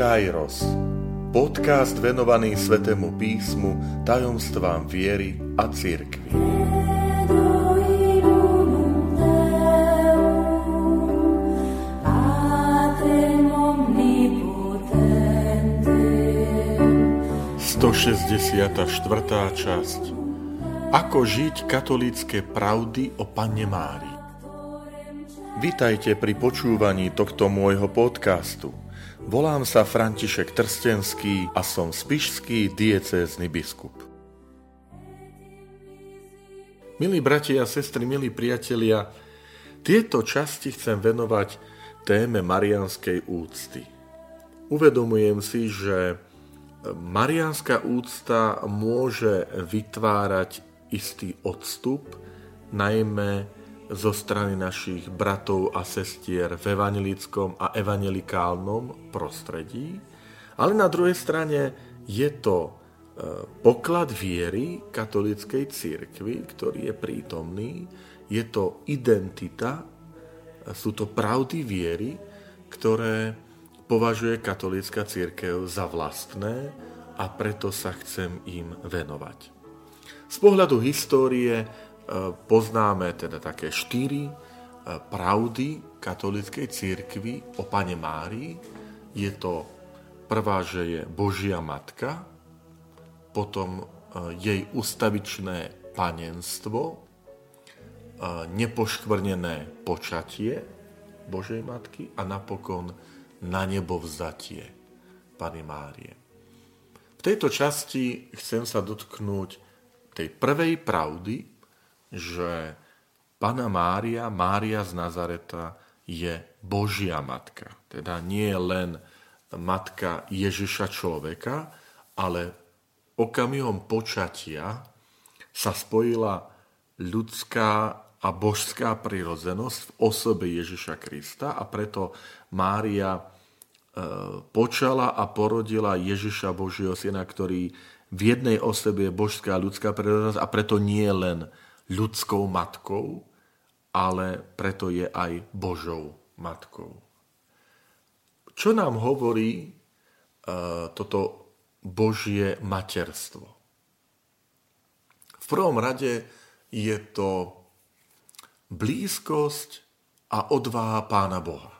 Kairos. Podcast venovaný Svetému písmu, tajomstvám viery a cirkvi. štvrtá časť Ako žiť katolícke pravdy o Panne Mári Vitajte pri počúvaní tohto môjho podcastu – Volám sa František Trstenský a som spišský diecézny biskup. Milí bratia a sestry, milí priatelia, tieto časti chcem venovať téme marianskej úcty. Uvedomujem si, že marianská úcta môže vytvárať istý odstup, najmä zo strany našich bratov a sestier v evangelickom a evangelikálnom prostredí, ale na druhej strane je to e, poklad viery katolíckej církvy, ktorý je prítomný, je to identita, sú to pravdy viery, ktoré považuje katolícka církev za vlastné a preto sa chcem im venovať. Z pohľadu histórie poznáme teda také štyri e, pravdy katolíckej církvy o Pane Márii. Je to prvá, že je Božia Matka, potom e, jej ustavičné panenstvo, nepoškvrnené počatie Božej Matky a napokon na nebo vzatie Pany Márie. V tejto časti chcem sa dotknúť tej prvej pravdy, že Pana Mária, Mária z Nazareta je Božia matka. Teda nie je len matka Ježiša človeka, ale okamihom počatia sa spojila ľudská a božská prirodzenosť v osobe Ježiša Krista a preto Mária e, počala a porodila Ježiša Božieho syna, ktorý v jednej osobe je božská a ľudská prirodzenosť a preto nie je len ľudskou matkou, ale preto je aj Božou matkou. Čo nám hovorí uh, toto Božie materstvo? V prvom rade je to blízkosť a odvaha Pána Boha.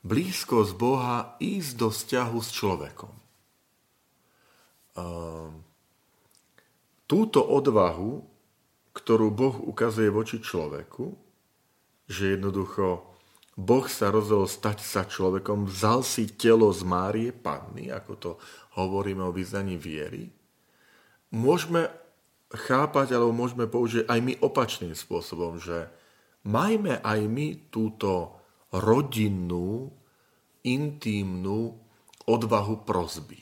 Blízkosť Boha ísť do vzťahu s človekom. Uh, túto odvahu ktorú Boh ukazuje voči človeku, že jednoducho Boh sa rozhodol stať sa človekom, vzal si telo z Márie Panny, ako to hovoríme o vyznaní viery, môžeme chápať, alebo môžeme použiť aj my opačným spôsobom, že majme aj my túto rodinnú, intímnu odvahu prozby.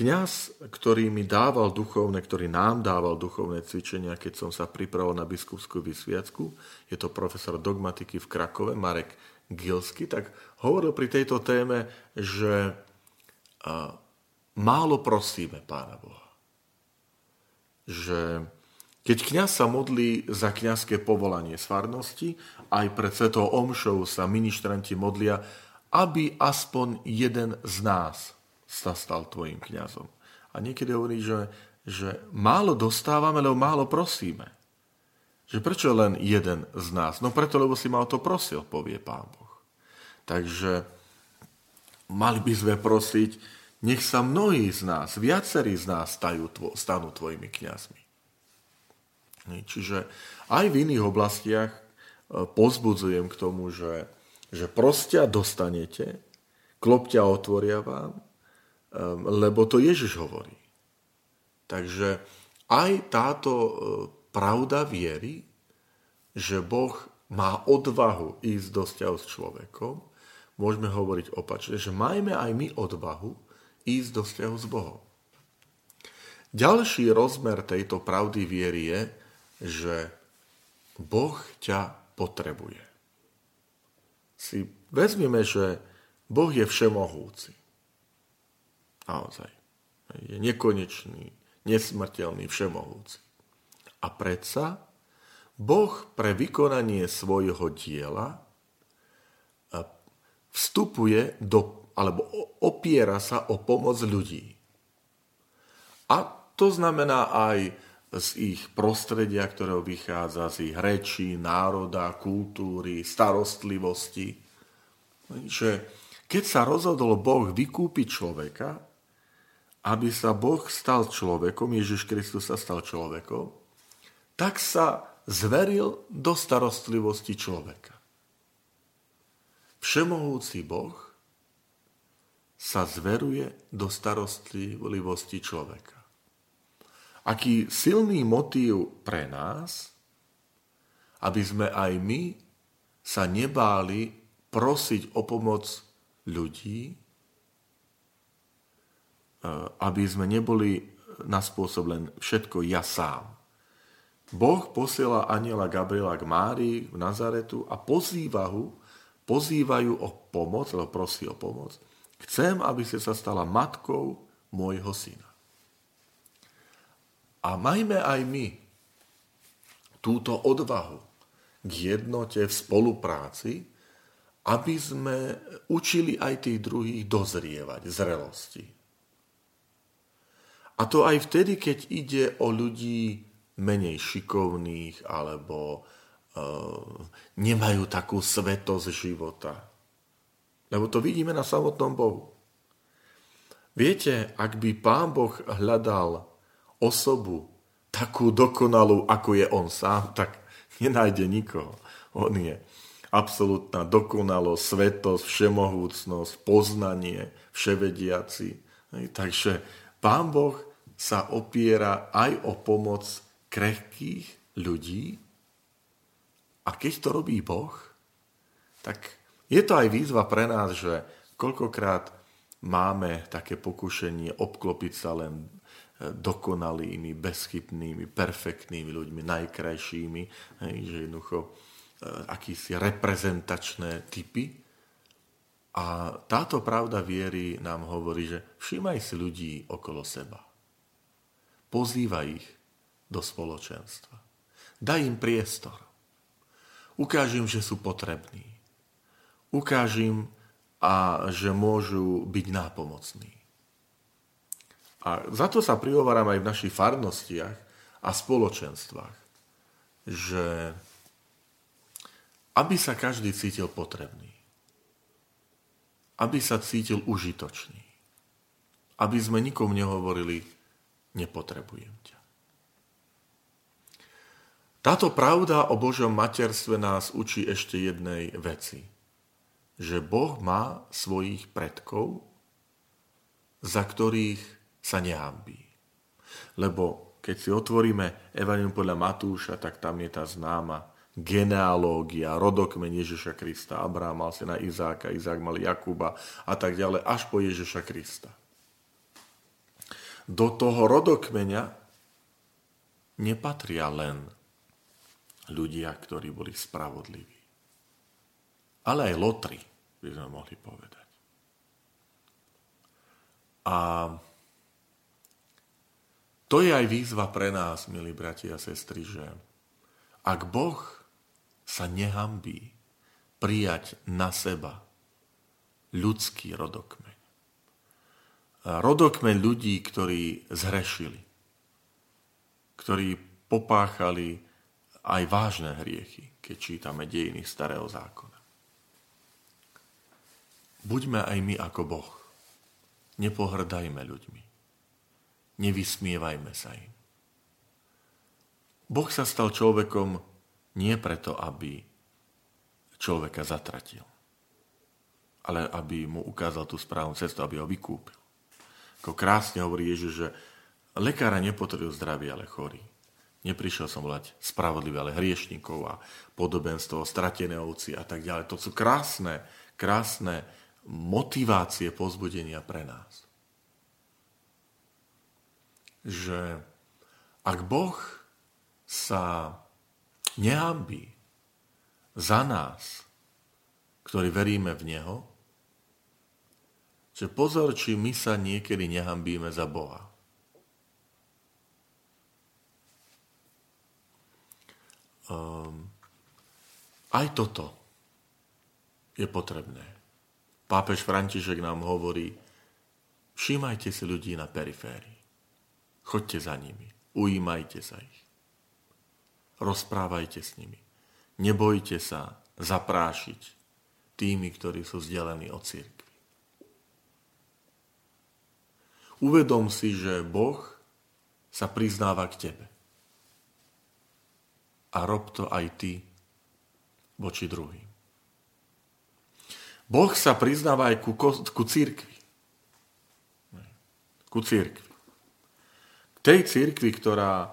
Kňaz, ktorý mi dával duchovné, ktorý nám dával duchovné cvičenia, keď som sa pripravoval na biskupskú vysviacku, je to profesor dogmatiky v Krakove, Marek Gilsky, tak hovoril pri tejto téme, že málo prosíme Pána Boha. Že keď kňaz sa modlí za kňazské povolanie svarnosti, aj pred svetou omšou sa ministranti modlia, aby aspoň jeden z nás sa stal tvojim kňazom. A niekedy hovorí, že, že málo dostávame, lebo málo prosíme. Že prečo len jeden z nás? No preto, lebo si ma o to prosil, povie Pán Boh. Takže mali by sme prosiť, nech sa mnohí z nás, viacerí z nás stajú, stanú tvojimi kňazmi. Čiže aj v iných oblastiach e, pozbudzujem k tomu, že, že prostia dostanete, klopťa otvoria vám, lebo to Ježiš hovorí. Takže aj táto e, pravda viery, že Boh má odvahu ísť do vzťahu s človekom, môžeme hovoriť opačne, že majme aj my odvahu ísť do vzťahu s Bohom. Ďalší rozmer tejto pravdy viery je, že Boh ťa potrebuje. Si vezmeme, že Boh je všemohúci. Naozaj. Je nekonečný, nesmrteľný, všemohúci. A predsa Boh pre vykonanie svojho diela vstupuje do, alebo opiera sa o pomoc ľudí. A to znamená aj z ich prostredia, ktorého vychádza, z ich rečí, národa, kultúry, starostlivosti. Že keď sa rozhodol Boh vykúpiť človeka, aby sa Boh stal človekom, Ježiš Kristus sa stal človekom, tak sa zveril do starostlivosti človeka. Všemohúci Boh sa zveruje do starostlivosti človeka aký silný motív pre nás, aby sme aj my sa nebáli prosiť o pomoc ľudí, aby sme neboli na spôsob len všetko ja sám. Boh posiela aniela Gabriela k Márii v Nazaretu a pozýva ho, pozývajú o pomoc, alebo prosí o pomoc. Chcem, aby si sa stala matkou môjho syna. A majme aj my túto odvahu k jednote v spolupráci, aby sme učili aj tých druhých dozrievať zrelosti. A to aj vtedy, keď ide o ľudí menej šikovných alebo uh, nemajú takú svetosť života. Lebo to vidíme na samotnom Bohu. Viete, ak by Pán Boh hľadal osobu takú dokonalú, ako je on sám, tak nenájde nikoho. On je absolútna dokonalosť, svetosť, všemohúcnosť, poznanie, vševediaci. Takže Pán Boh sa opiera aj o pomoc krehkých ľudí a keď to robí Boh, tak je to aj výzva pre nás, že koľkokrát máme také pokušenie obklopiť sa len dokonalými, bezchybnými, perfektnými ľuďmi, najkrajšími, že jednoducho e, akýsi reprezentačné typy. A táto pravda viery nám hovorí, že všímaj si ľudí okolo seba. Pozývaj ich do spoločenstva. Daj im priestor. Ukáž im, že sú potrební. Ukáž im, a že môžu byť nápomocní. A za to sa prihováram aj v našich farnostiach a spoločenstvách, že aby sa každý cítil potrebný, aby sa cítil užitočný, aby sme nikomu nehovorili, nepotrebujem ťa. Táto pravda o Božom materstve nás učí ešte jednej veci. Že Boh má svojich predkov, za ktorých sa nehambí. Lebo keď si otvoríme Evangelium podľa Matúša, tak tam je tá známa genealógia, rodokmen Ježiša Krista. Abraham mal syna Izáka, Izák mal Jakuba a tak ďalej, až po Ježiša Krista. Do toho rodokmeňa nepatria len ľudia, ktorí boli spravodliví, ale aj lotri, by sme mohli povedať. A to je aj výzva pre nás, milí bratia a sestry, že ak Boh sa nehambí prijať na seba ľudský rodokmeň, rodokmeň ľudí, ktorí zhrešili, ktorí popáchali aj vážne hriechy, keď čítame dejiny starého zákona. Buďme aj my ako Boh. Nepohrdajme ľuďmi nevysmievajme sa im. Boh sa stal človekom nie preto, aby človeka zatratil, ale aby mu ukázal tú správnu cestu, aby ho vykúpil. Ako krásne hovorí Ježiš, že lekára nepotrebujú zdravý, ale chorý. Neprišiel som volať spravodlivý, ale hriešnikov a podobenstvo, stratené ovci a tak ďalej. To sú krásne, krásne motivácie pozbudenia pre nás že ak Boh sa nehambí za nás, ktorí veríme v Neho, že pozor, či my sa niekedy nehambíme za Boha. Um, aj toto je potrebné. Pápež František nám hovorí, všímajte si ľudí na periférii. Choďte za nimi, ujímajte sa ich. Rozprávajte s nimi. Nebojte sa zaprášiť tými, ktorí sú vzdelení od církvy. Uvedom si, že Boh sa priznáva k tebe. A rob to aj ty voči druhým. Boh sa priznáva aj ku, ku církvi. Ku církvi. K tej církvi, ktorá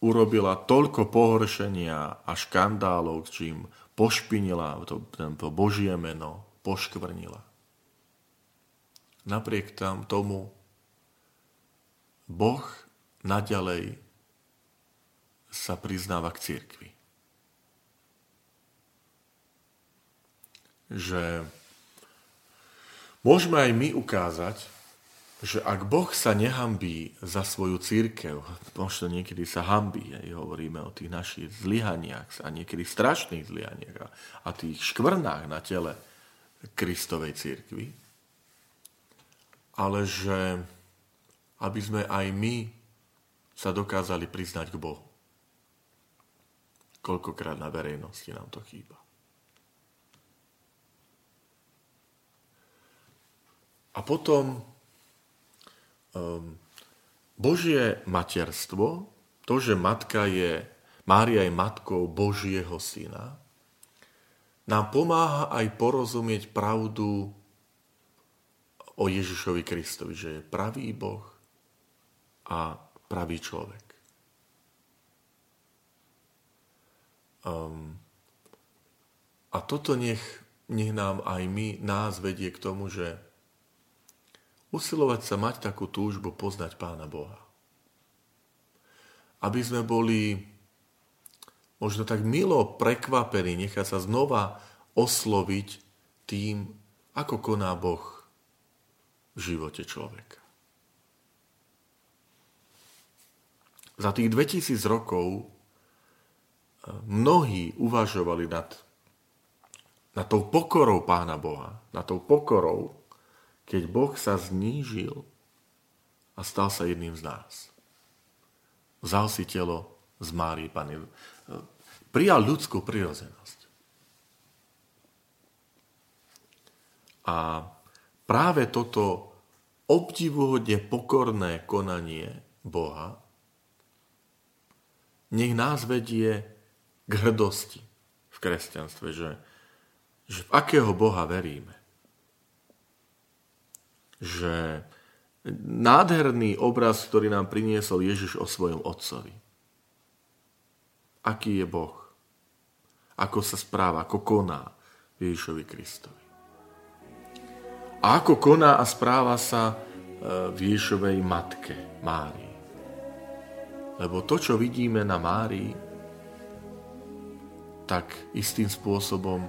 urobila toľko pohoršenia a škandálov, čím pošpinila to, to Božie meno, poškvrnila. Napriek tam tomu Boh naďalej sa priznáva k církvi. Že Môžeme aj my ukázať, že ak Boh sa nehambí za svoju církev, možno niekedy sa hambí, aj hovoríme o tých našich zlyhaniach a niekedy strašných zlyhaniach a, tých škvrnách na tele Kristovej církvy, ale že aby sme aj my sa dokázali priznať k Bohu. Koľkokrát na verejnosti nám to chýba. A potom um, Božie materstvo, to, že matka je, Mária je matkou Božieho syna, nám pomáha aj porozumieť pravdu o Ježišovi Kristovi, že je pravý Boh a pravý človek. Um, a toto nech, nech nám aj my, nás vedie k tomu, že usilovať sa mať takú túžbu poznať Pána Boha. Aby sme boli možno tak milo prekvapení, nechať sa znova osloviť tým, ako koná Boh v živote človeka. Za tých 2000 rokov eh, mnohí uvažovali nad, nad tou pokorou Pána Boha, nad tou pokorou, keď Boh sa znížil a stal sa jedným z nás. Vzal si telo z Márie Pany. Prijal ľudskú prirozenosť. A práve toto obdivuhodne pokorné konanie Boha nech nás vedie k hrdosti v kresťanstve, že, že v akého Boha veríme že nádherný obraz, ktorý nám priniesol Ježiš o svojom otcovi. Aký je Boh? Ako sa správa, ako koná Ježišovi Kristovi. A ako koná a správa sa e, v Ježišovej matke Márii. Lebo to, čo vidíme na Márii, tak istým spôsobom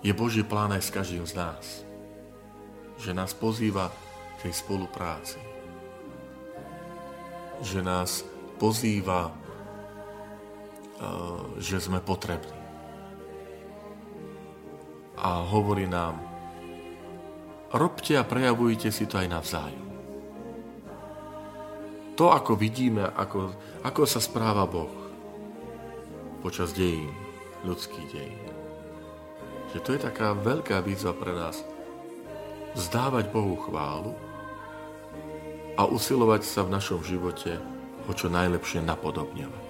je Boží plán aj s každým z nás že nás pozýva k tej spolupráci. Že nás pozýva, že sme potrební. A hovorí nám, robte a prejavujte si to aj navzájom. To, ako vidíme, ako, ako sa správa Boh počas dejín, ľudských dejín. Že to je taká veľká výzva pre nás, vzdávať Bohu chválu a usilovať sa v našom živote ho čo najlepšie napodobňovať.